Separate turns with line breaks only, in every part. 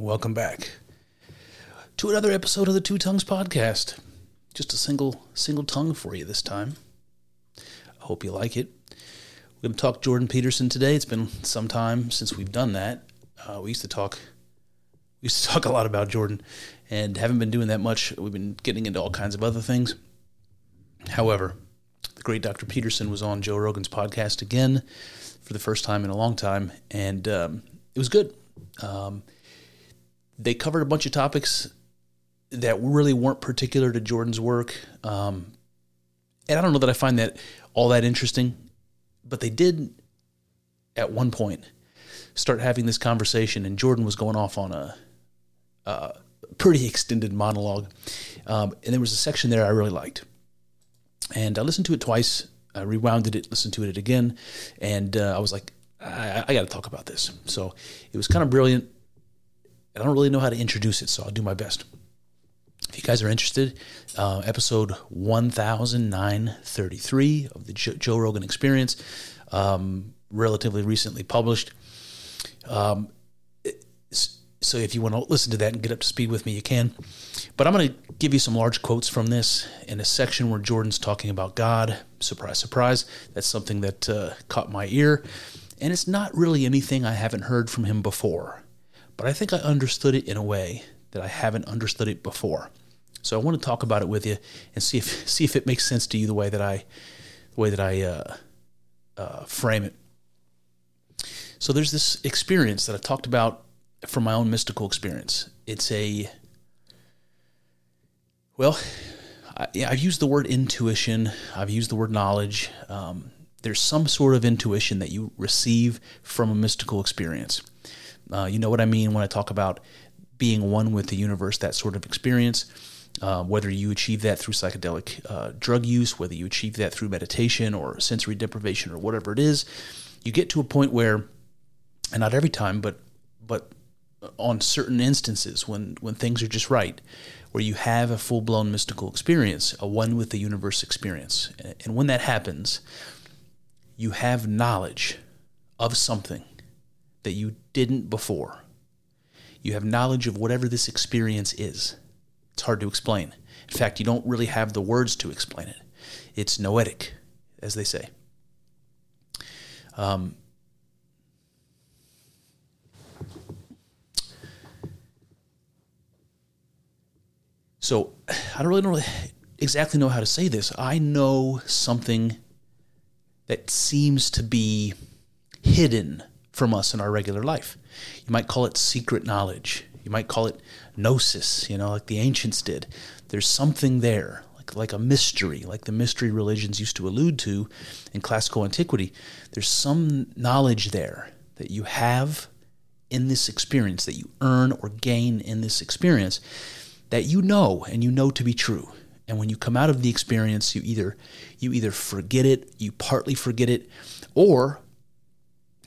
Welcome back to another episode of the Two Tongues Podcast. Just a single single tongue for you this time. I hope you like it. We're going to talk Jordan Peterson today. It's been some time since we've done that. Uh, we used to talk. We used to talk a lot about Jordan, and haven't been doing that much. We've been getting into all kinds of other things. However, the great Dr. Peterson was on Joe Rogan's podcast again for the first time in a long time, and um, it was good. Um, they covered a bunch of topics that really weren't particular to Jordan's work. Um, and I don't know that I find that all that interesting, but they did at one point start having this conversation, and Jordan was going off on a, a pretty extended monologue. Um, and there was a section there I really liked. And I listened to it twice. I rewound it, listened to it again, and uh, I was like, I, I got to talk about this. So it was kind of brilliant. I don't really know how to introduce it, so I'll do my best. If you guys are interested, uh, episode 1933 of the Joe Rogan Experience, um, relatively recently published. Um, so if you want to listen to that and get up to speed with me, you can. But I'm going to give you some large quotes from this in a section where Jordan's talking about God. Surprise, surprise. That's something that uh, caught my ear. And it's not really anything I haven't heard from him before but I think I understood it in a way that I haven't understood it before. So I want to talk about it with you and see if see if it makes sense to you the way that I the way that I uh, uh, frame it. So there's this experience that I talked about from my own mystical experience. It's a well, I, have used the word intuition. I've used the word knowledge. Um, there's some sort of intuition that you receive from a mystical experience. Uh, you know what I mean when I talk about being one with the universe, that sort of experience. Uh, whether you achieve that through psychedelic uh, drug use, whether you achieve that through meditation or sensory deprivation or whatever it is, you get to a point where, and not every time, but but on certain instances when when things are just right, where you have a full blown mystical experience, a one with the universe experience, and when that happens, you have knowledge of something that you didn't before. You have knowledge of whatever this experience is. It's hard to explain. In fact, you don't really have the words to explain it. It's noetic, as they say. Um, so I don't really, don't really exactly know how to say this. I know something that seems to be hidden from us in our regular life. You might call it secret knowledge. You might call it gnosis, you know, like the ancients did. There's something there, like, like a mystery, like the mystery religions used to allude to in classical antiquity. There's some knowledge there that you have in this experience, that you earn or gain in this experience, that you know and you know to be true. And when you come out of the experience, you either you either forget it, you partly forget it, or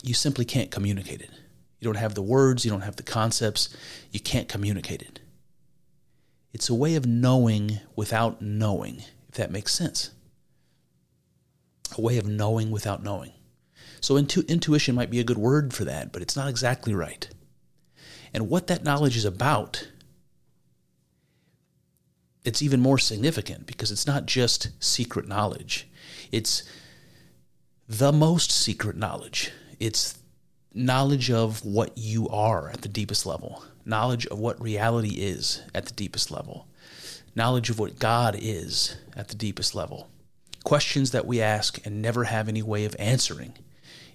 you simply can't communicate it. You don't have the words, you don't have the concepts, you can't communicate it. It's a way of knowing without knowing, if that makes sense. A way of knowing without knowing. So intu- intuition might be a good word for that, but it's not exactly right. And what that knowledge is about, it's even more significant because it's not just secret knowledge. It's the most secret knowledge it's knowledge of what you are at the deepest level, knowledge of what reality is at the deepest level, knowledge of what God is at the deepest level. Questions that we ask and never have any way of answering.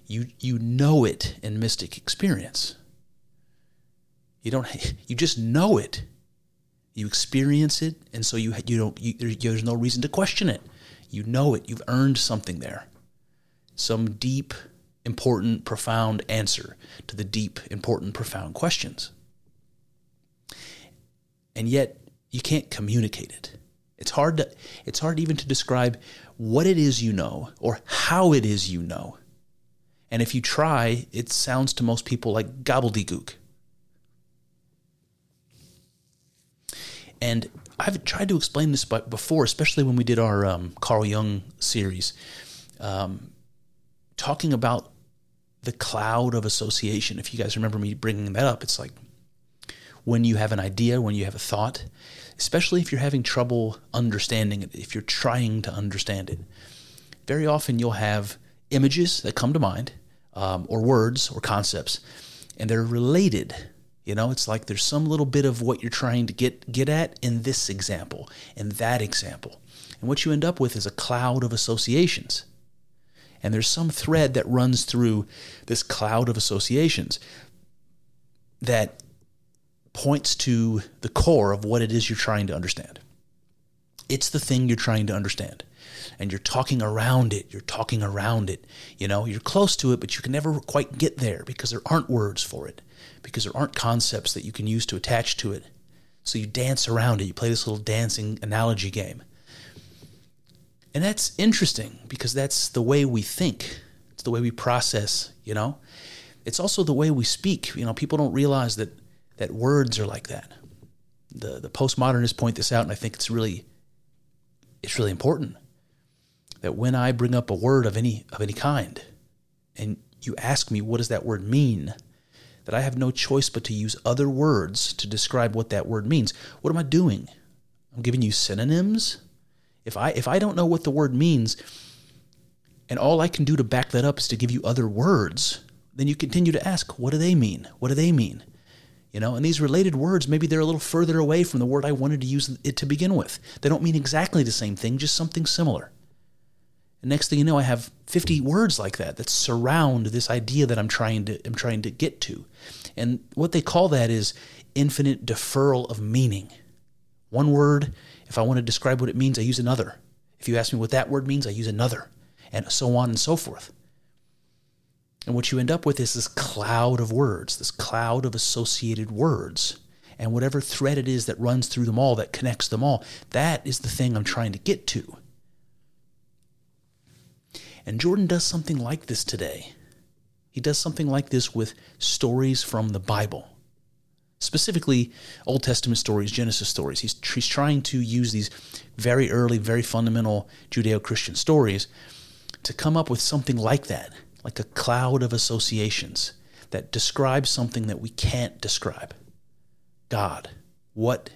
You, you know it in mystic experience. You don't. You just know it. You experience it, and so you you don't. You, there, there's no reason to question it. You know it. You've earned something there. Some deep, important, profound answer to the deep, important, profound questions. And yet, you can't communicate it. It's hard to. It's hard even to describe what it is you know or how it is you know. And if you try, it sounds to most people like gobbledygook. And I've tried to explain this before, especially when we did our um, Carl Jung series, um, talking about the cloud of association. If you guys remember me bringing that up, it's like when you have an idea, when you have a thought, especially if you're having trouble understanding it, if you're trying to understand it, very often you'll have images that come to mind, um, or words or concepts, and they're related you know, it's like there's some little bit of what you're trying to get get at in this example, in that example. And what you end up with is a cloud of associations. And there's some thread that runs through this cloud of associations that points to the core of what it is you're trying to understand. It's the thing you're trying to understand. And you're talking around it. You're talking around it. You know, you're close to it, but you can never quite get there because there aren't words for it because there aren't concepts that you can use to attach to it. So you dance around it. You play this little dancing analogy game. And that's interesting because that's the way we think. It's the way we process, you know? It's also the way we speak. You know, people don't realize that that words are like that. The the postmodernists point this out and I think it's really it's really important that when I bring up a word of any of any kind and you ask me what does that word mean? that I have no choice but to use other words to describe what that word means. What am I doing? I'm giving you synonyms. If I if I don't know what the word means, and all I can do to back that up is to give you other words, then you continue to ask, what do they mean? What do they mean? You know, and these related words, maybe they're a little further away from the word I wanted to use it to begin with. They don't mean exactly the same thing, just something similar. And next thing you know, I have 50 words like that that surround this idea that I'm trying to I'm trying to get to. And what they call that is infinite deferral of meaning. One word, if I want to describe what it means, I use another. If you ask me what that word means, I use another. And so on and so forth. And what you end up with is this cloud of words, this cloud of associated words. And whatever thread it is that runs through them all, that connects them all, that is the thing I'm trying to get to. And Jordan does something like this today. He does something like this with stories from the Bible, specifically Old Testament stories, Genesis stories. He's, he's trying to use these very early, very fundamental Judeo Christian stories to come up with something like that, like a cloud of associations that describes something that we can't describe God. What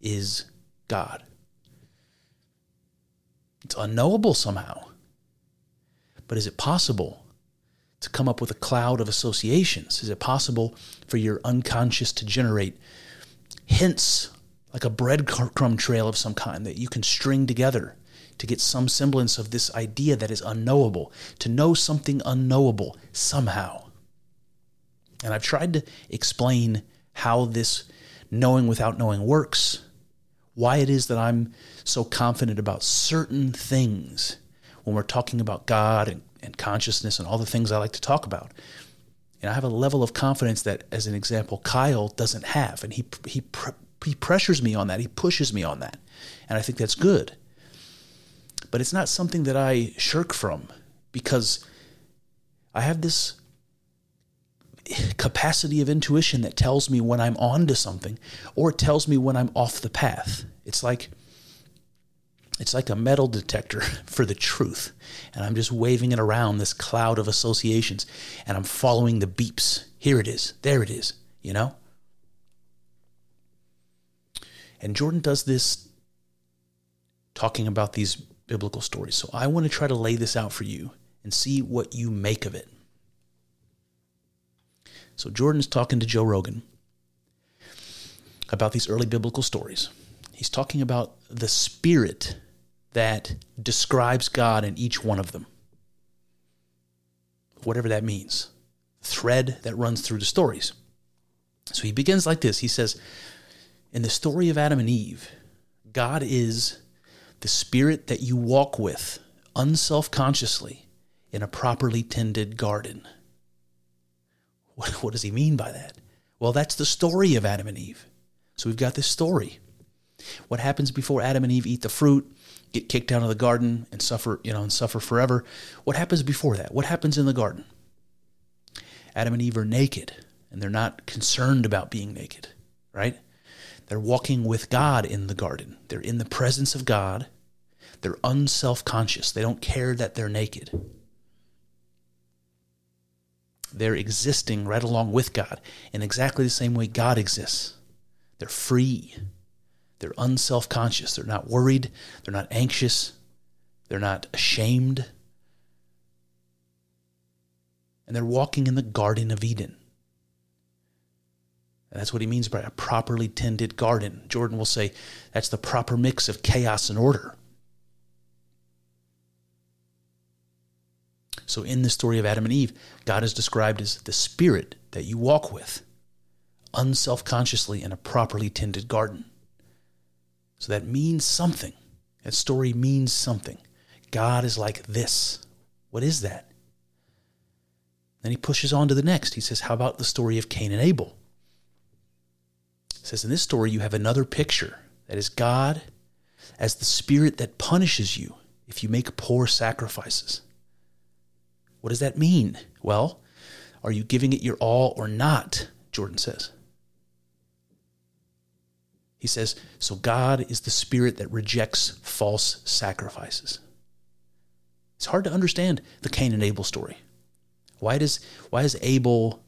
is God? It's unknowable somehow. But is it possible to come up with a cloud of associations? Is it possible for your unconscious to generate hints like a breadcrumb trail of some kind that you can string together to get some semblance of this idea that is unknowable, to know something unknowable somehow? And I've tried to explain how this knowing without knowing works, why it is that I'm so confident about certain things when we're talking about God and, and consciousness and all the things I like to talk about. And I have a level of confidence that, as an example, Kyle doesn't have. And he, he, he pressures me on that, he pushes me on that. And I think that's good. But it's not something that I shirk from because I have this capacity of intuition that tells me when I'm on to something or it tells me when I'm off the path. It's like it's like a metal detector for the truth. And I'm just waving it around this cloud of associations and I'm following the beeps. Here it is. There it is, you know? And Jordan does this talking about these biblical stories. So I want to try to lay this out for you and see what you make of it. So Jordan's talking to Joe Rogan about these early biblical stories. He's talking about the spirit that describes God in each one of them. Whatever that means. Thread that runs through the stories. So he begins like this. He says, In the story of Adam and Eve, God is the spirit that you walk with unself consciously in a properly tended garden. What, what does he mean by that? Well, that's the story of Adam and Eve. So we've got this story. What happens before Adam and Eve eat the fruit, get kicked out of the garden, and suffer, you know, and suffer forever? What happens before that? What happens in the garden? Adam and Eve are naked, and they're not concerned about being naked, right? They're walking with God in the garden. They're in the presence of God. They're unself conscious. They don't care that they're naked. They're existing right along with God in exactly the same way God exists. They're free. They're unself conscious. They're not worried. They're not anxious. They're not ashamed. And they're walking in the Garden of Eden. And that's what he means by a properly tended garden. Jordan will say that's the proper mix of chaos and order. So, in the story of Adam and Eve, God is described as the spirit that you walk with, unself consciously in a properly tended garden. So, that means something. That story means something. God is like this. What is that? Then he pushes on to the next. He says, How about the story of Cain and Abel? He says, In this story, you have another picture that is God as the spirit that punishes you if you make poor sacrifices. What does that mean? Well, are you giving it your all or not? Jordan says. He says, So God is the spirit that rejects false sacrifices. It's hard to understand the Cain and Abel story. Why does why does Abel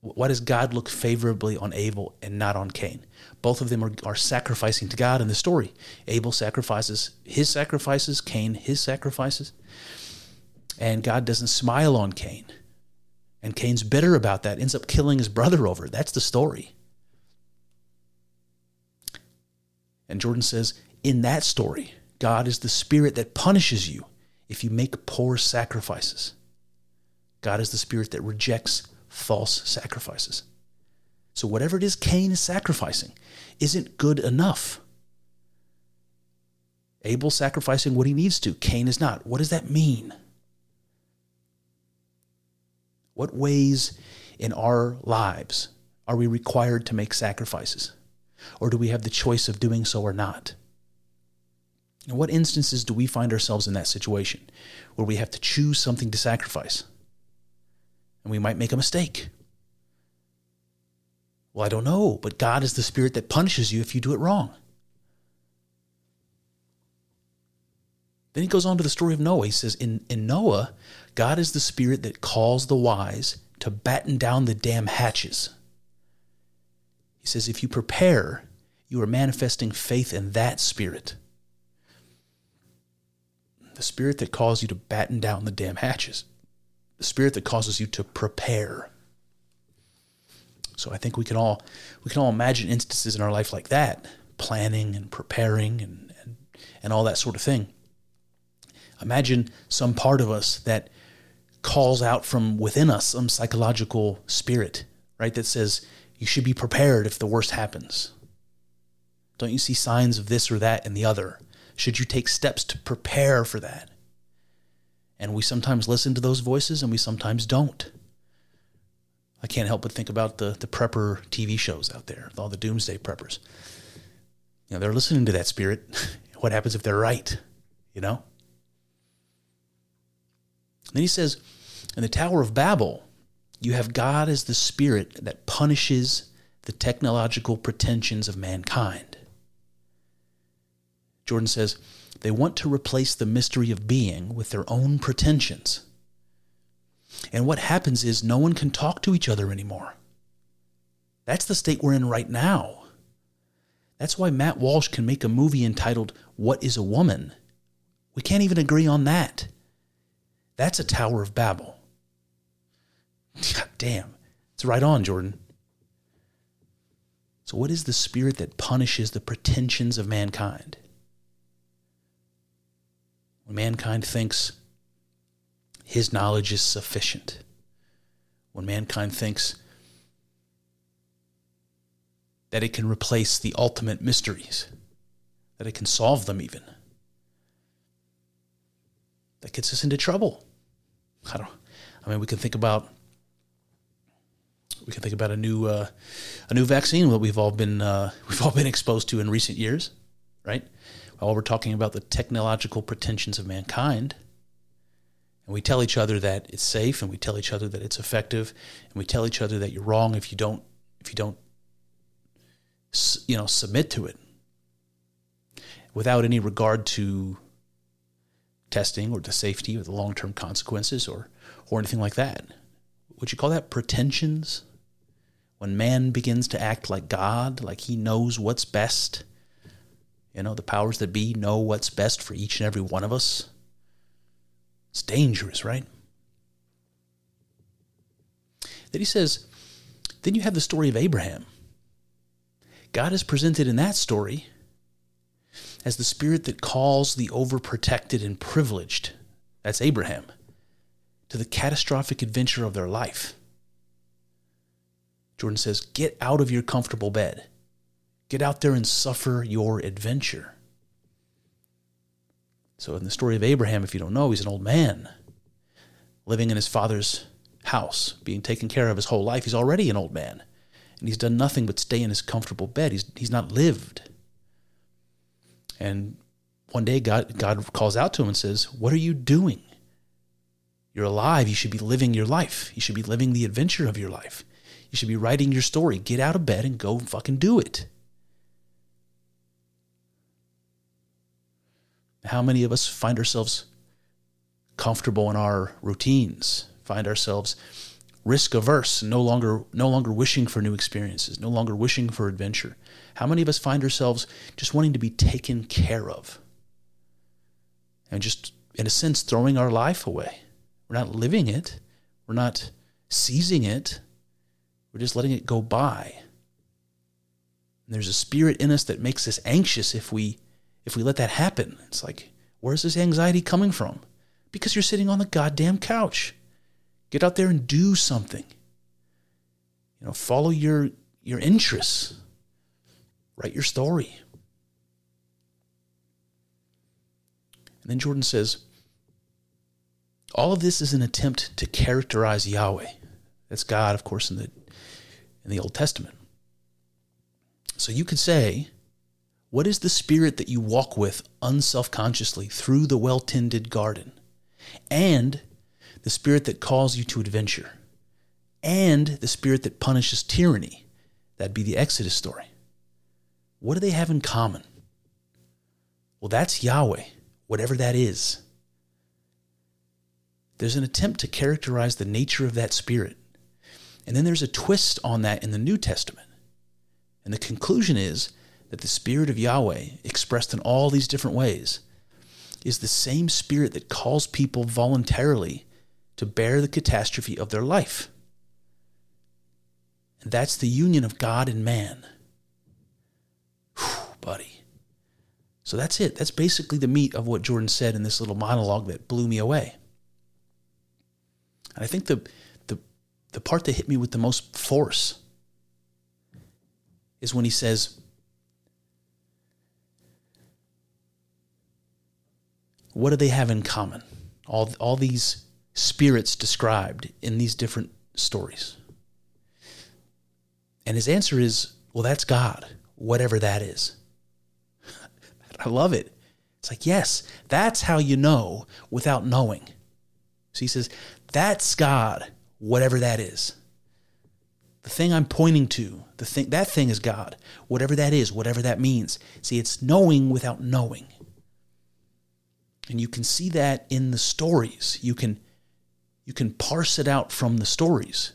why does God look favorably on Abel and not on Cain? Both of them are, are sacrificing to God in the story. Abel sacrifices his sacrifices, Cain his sacrifices. And God doesn't smile on Cain. And Cain's bitter about that, ends up killing his brother over. That's the story. And Jordan says, in that story, God is the spirit that punishes you if you make poor sacrifices. God is the spirit that rejects false sacrifices. So, whatever it is Cain is sacrificing isn't good enough. Abel sacrificing what he needs to, Cain is not. What does that mean? What ways in our lives are we required to make sacrifices? Or do we have the choice of doing so or not? In what instances do we find ourselves in that situation where we have to choose something to sacrifice? And we might make a mistake. Well, I don't know, but God is the spirit that punishes you if you do it wrong. Then he goes on to the story of Noah. He says, in, in Noah, God is the spirit that calls the wise to batten down the damn hatches. He says, if you prepare, you are manifesting faith in that spirit. The spirit that calls you to batten down the damn hatches. The spirit that causes you to prepare. So I think we can all we can all imagine instances in our life like that, planning and preparing and, and, and all that sort of thing. Imagine some part of us that calls out from within us some psychological spirit, right? That says you should be prepared if the worst happens. Don't you see signs of this or that and the other? Should you take steps to prepare for that? And we sometimes listen to those voices and we sometimes don't. I can't help but think about the, the prepper TV shows out there, all the doomsday preppers. You know, they're listening to that spirit. what happens if they're right? You know? Then he says, in the Tower of Babel, you have God as the spirit that punishes the technological pretensions of mankind. Jordan says, they want to replace the mystery of being with their own pretensions. And what happens is no one can talk to each other anymore. That's the state we're in right now. That's why Matt Walsh can make a movie entitled What is a Woman? We can't even agree on that. That's a Tower of Babel. God damn. It's right on, Jordan. So, what is the spirit that punishes the pretensions of mankind? When mankind thinks his knowledge is sufficient, when mankind thinks that it can replace the ultimate mysteries, that it can solve them even, that gets us into trouble. I don't. I mean, we can think about we can think about a new uh, a new vaccine that we've all been uh, we've all been exposed to in recent years, right? While we're talking about the technological pretensions of mankind, and we tell each other that it's safe, and we tell each other that it's effective, and we tell each other that you're wrong if you don't if you don't you know submit to it without any regard to testing or the safety or the long term consequences or or anything like that. Would you call that pretensions? When man begins to act like God, like he knows what's best, you know, the powers that be know what's best for each and every one of us. It's dangerous, right? Then he says, then you have the story of Abraham. God is presented in that story as the spirit that calls the overprotected and privileged, that's Abraham, to the catastrophic adventure of their life. Jordan says, Get out of your comfortable bed. Get out there and suffer your adventure. So, in the story of Abraham, if you don't know, he's an old man living in his father's house, being taken care of his whole life. He's already an old man, and he's done nothing but stay in his comfortable bed. He's, he's not lived. And one day, God, God calls out to him and says, What are you doing? You're alive. You should be living your life. You should be living the adventure of your life. You should be writing your story. Get out of bed and go fucking do it. How many of us find ourselves comfortable in our routines, find ourselves risk averse, no longer no longer wishing for new experiences, no longer wishing for adventure? How many of us find ourselves just wanting to be taken care of? And just in a sense throwing our life away. We're not living it. We're not seizing it. We're just letting it go by. And there's a spirit in us that makes us anxious if we if we let that happen. It's like, where's this anxiety coming from? Because you're sitting on the goddamn couch. Get out there and do something. You know, follow your your interests. Write your story. And then Jordan says, all of this is an attempt to characterize Yahweh. That's God, of course, in the in the Old Testament. So you could say, what is the spirit that you walk with unselfconsciously through the well tended garden? And the spirit that calls you to adventure? And the spirit that punishes tyranny? That'd be the Exodus story. What do they have in common? Well, that's Yahweh, whatever that is. There's an attempt to characterize the nature of that spirit. And then there's a twist on that in the New Testament. And the conclusion is that the Spirit of Yahweh, expressed in all these different ways, is the same Spirit that calls people voluntarily to bear the catastrophe of their life. And that's the union of God and man. Whew, buddy. So that's it. That's basically the meat of what Jordan said in this little monologue that blew me away. And I think the the part that hit me with the most force is when he says, What do they have in common? All, all these spirits described in these different stories. And his answer is, Well, that's God, whatever that is. I love it. It's like, yes, that's how you know without knowing. So he says, That's God, whatever that is. The thing I'm pointing to, the thing that thing is God, whatever that is, whatever that means. See, it's knowing without knowing. And you can see that in the stories. You can you can parse it out from the stories.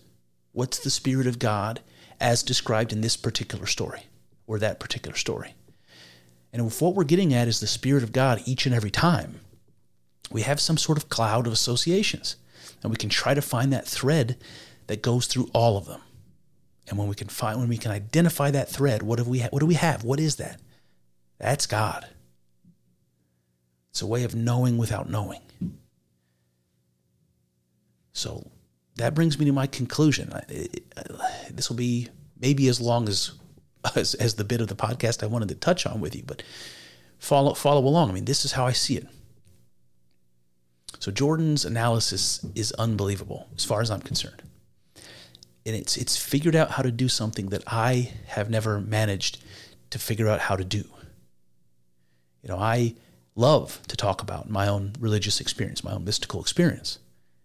What's the spirit of God as described in this particular story or that particular story? And if what we're getting at is the spirit of God each and every time, we have some sort of cloud of associations. And we can try to find that thread that goes through all of them. And when we can find, when we can identify that thread, what have we? Ha- what do we have? What is that? That's God. It's a way of knowing without knowing. So that brings me to my conclusion. Uh, this will be maybe as long as, as as the bit of the podcast I wanted to touch on with you, but follow follow along. I mean, this is how I see it. So Jordan's analysis is unbelievable as far as I'm concerned. And it's it's figured out how to do something that I have never managed to figure out how to do. You know, I love to talk about my own religious experience, my own mystical experience.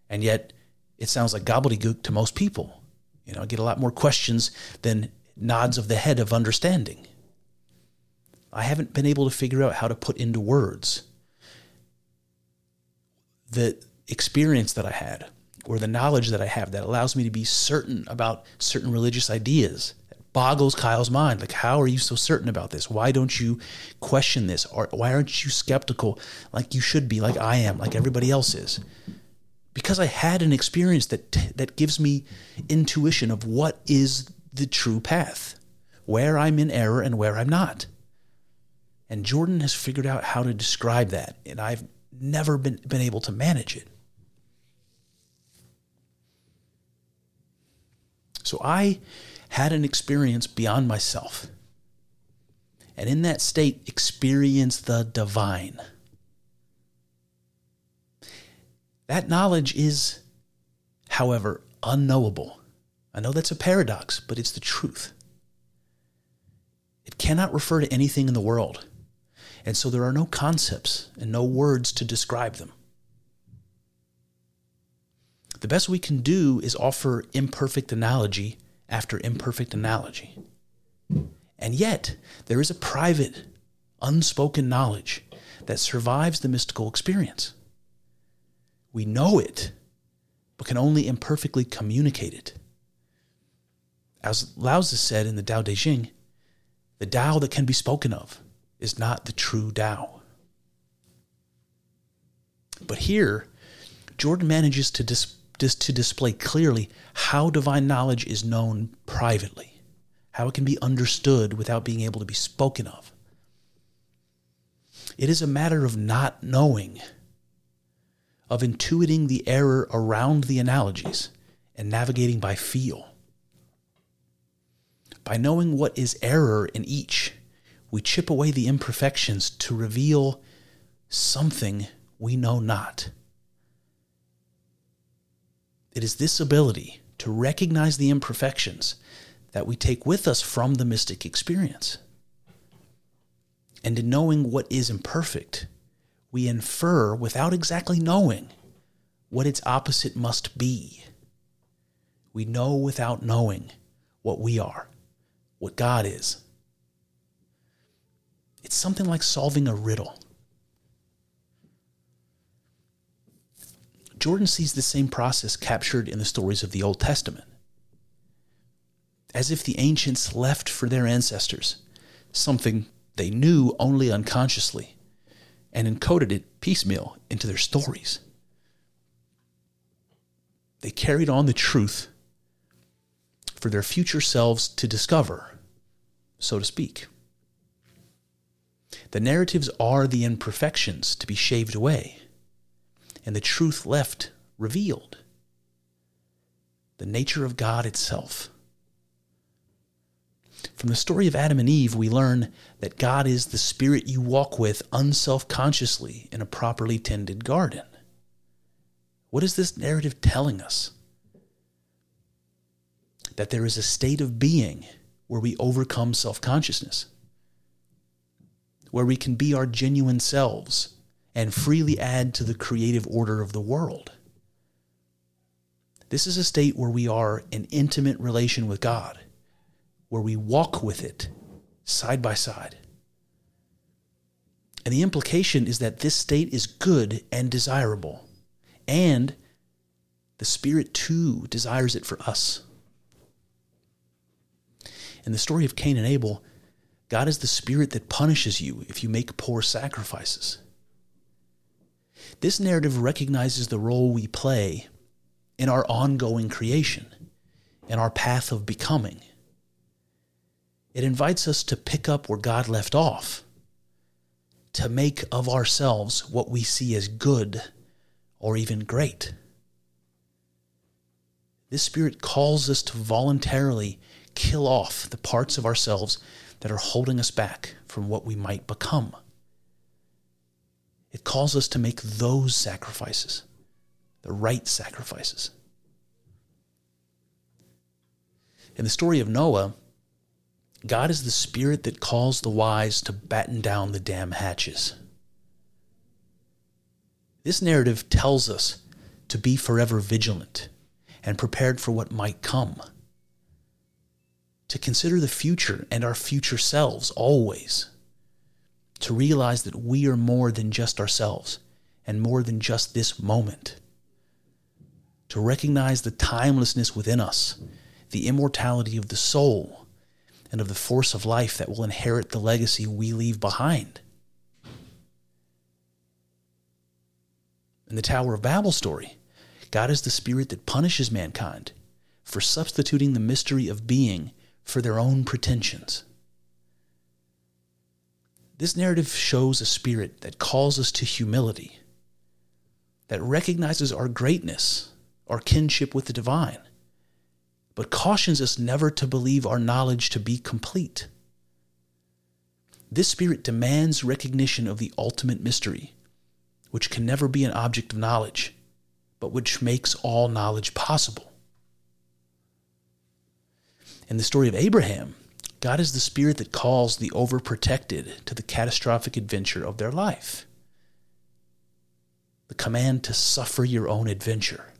And yet it sounds like gobbledygook to most people. You know, I get a lot more questions than nods of the head of understanding. I haven't been able to figure out how to put into words the experience that I had or the knowledge that I have that allows me to be certain about certain religious ideas boggles Kyle's mind. Like, how are you so certain about this? Why don't you question this? Or why aren't you skeptical like you should be, like I am, like everybody else is? Because I had an experience that that gives me intuition of what is the true path, where I'm in error and where I'm not. And Jordan has figured out how to describe that, and I've never been, been able to manage it. So I had an experience beyond myself. And in that state, experience the divine. That knowledge is, however, unknowable. I know that's a paradox, but it's the truth. It cannot refer to anything in the world. And so there are no concepts and no words to describe them. The best we can do is offer imperfect analogy after imperfect analogy. And yet, there is a private, unspoken knowledge that survives the mystical experience. We know it, but can only imperfectly communicate it. As Lao Tzu said in the Tao Te Ching, the Tao that can be spoken of is not the true Tao. But here, Jordan manages to, dis- dis- to display clearly how divine knowledge is known privately, how it can be understood without being able to be spoken of. It is a matter of not knowing, of intuiting the error around the analogies and navigating by feel. By knowing what is error in each, we chip away the imperfections to reveal something we know not. It is this ability to recognize the imperfections that we take with us from the mystic experience. And in knowing what is imperfect, we infer without exactly knowing what its opposite must be. We know without knowing what we are, what God is, it's something like solving a riddle. Jordan sees the same process captured in the stories of the Old Testament. As if the ancients left for their ancestors something they knew only unconsciously and encoded it piecemeal into their stories. They carried on the truth for their future selves to discover, so to speak. The narratives are the imperfections to be shaved away, and the truth left revealed. The nature of God itself. From the story of Adam and Eve, we learn that God is the spirit you walk with unself consciously in a properly tended garden. What is this narrative telling us? That there is a state of being where we overcome self consciousness where we can be our genuine selves and freely add to the creative order of the world. This is a state where we are in intimate relation with God, where we walk with it side by side. And the implication is that this state is good and desirable, and the Spirit too desires it for us. In the story of Cain and Abel, God is the spirit that punishes you if you make poor sacrifices. This narrative recognizes the role we play in our ongoing creation in our path of becoming. It invites us to pick up where God left off, to make of ourselves what we see as good or even great. This Spirit calls us to voluntarily kill off the parts of ourselves that are holding us back from what we might become. It calls us to make those sacrifices, the right sacrifices. In the story of Noah, God is the spirit that calls the wise to batten down the damn hatches. This narrative tells us to be forever vigilant and prepared for what might come. To consider the future and our future selves always. To realize that we are more than just ourselves and more than just this moment. To recognize the timelessness within us, the immortality of the soul, and of the force of life that will inherit the legacy we leave behind. In the Tower of Babel story, God is the spirit that punishes mankind for substituting the mystery of being for their own pretensions. This narrative shows a spirit that calls us to humility, that recognizes our greatness, our kinship with the divine, but cautions us never to believe our knowledge to be complete. This spirit demands recognition of the ultimate mystery, which can never be an object of knowledge but which makes all knowledge possible. In the story of Abraham, God is the spirit that calls the overprotected to the catastrophic adventure of their life. The command to suffer your own adventure.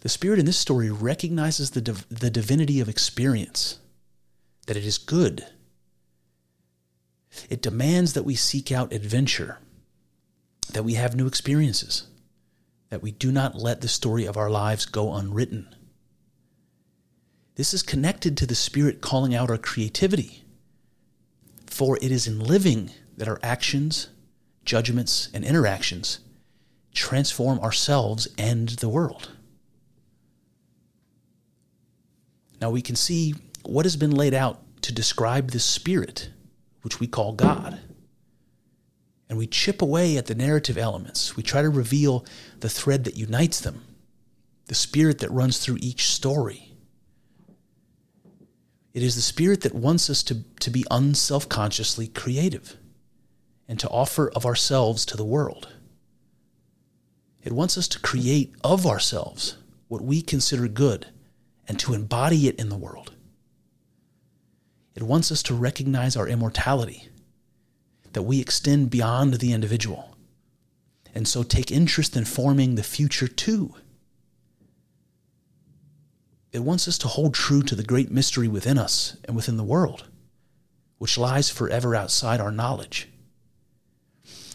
The spirit in this story recognizes the, div- the divinity of experience, that it is good. It demands that we seek out adventure that we have new experiences, that we do not let the story of our lives go unwritten. This is connected to the Spirit calling out our creativity, for it is in living that our actions, judgments, and interactions transform ourselves and the world. Now we can see what has been laid out to describe the Spirit, which we call God and we chip away at the narrative elements. We try to reveal the thread that unites them, the spirit that runs through each story. It is the spirit that wants us to, to be unself consciously creative and to offer of ourselves to the world. It wants us to create of ourselves what we consider good and to embody it in the world. It wants us to recognize our immortality that we extend beyond the individual, and so take interest in forming the future too. It wants us to hold true to the great mystery within us and within the world, which lies forever outside our knowledge.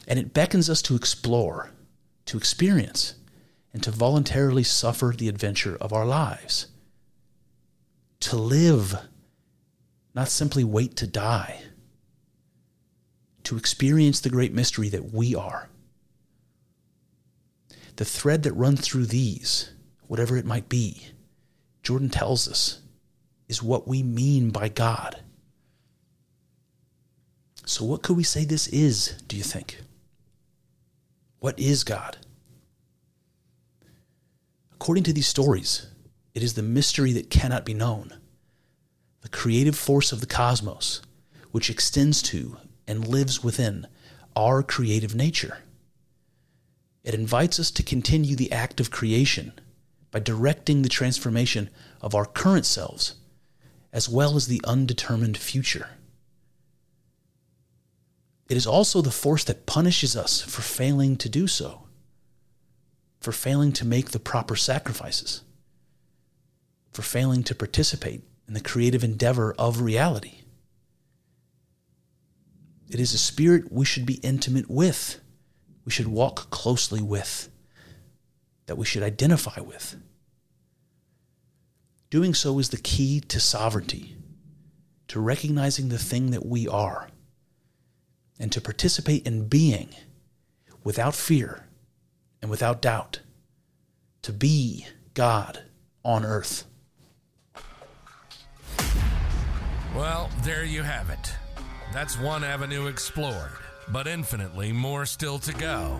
And it beckons us to explore, to experience, and to voluntarily suffer the adventure of our lives. To live, not simply wait to die to experience the great mystery that we are. The thread that runs through these, whatever it might be, Jordan tells us, is what we mean by God. So, what could we say this is, do you think? What is God? According to these stories, it is the mystery that cannot be known, the creative force of the cosmos, which extends to and lives within our creative nature. It invites us to continue the act of creation by directing the transformation of our current selves as well as the undetermined future. It is also the force that punishes us for failing to do so, for failing to make the proper sacrifices, for failing to participate in the creative endeavor of reality. It is a spirit we should be intimate with, we should walk closely with, that we should identify with. Doing so is the key to sovereignty, to recognizing the thing that we are, and to participate in being without fear and without doubt, to be God on earth?
Well, there you have it. That's one avenue explored, but infinitely more still to go.